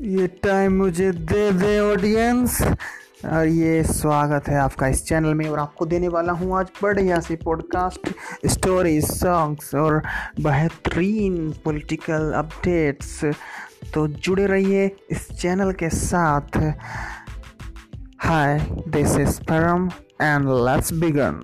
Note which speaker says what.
Speaker 1: ये टाइम मुझे दे दे ऑडियंस और ये स्वागत है आपका इस चैनल में और आपको देने वाला हूँ आज बढ़िया सी पॉडकास्ट स्टोरी सॉन्ग्स और बेहतरीन पॉलिटिकल अपडेट्स तो जुड़े रहिए इस चैनल के साथ। Hi this is Param and let's begin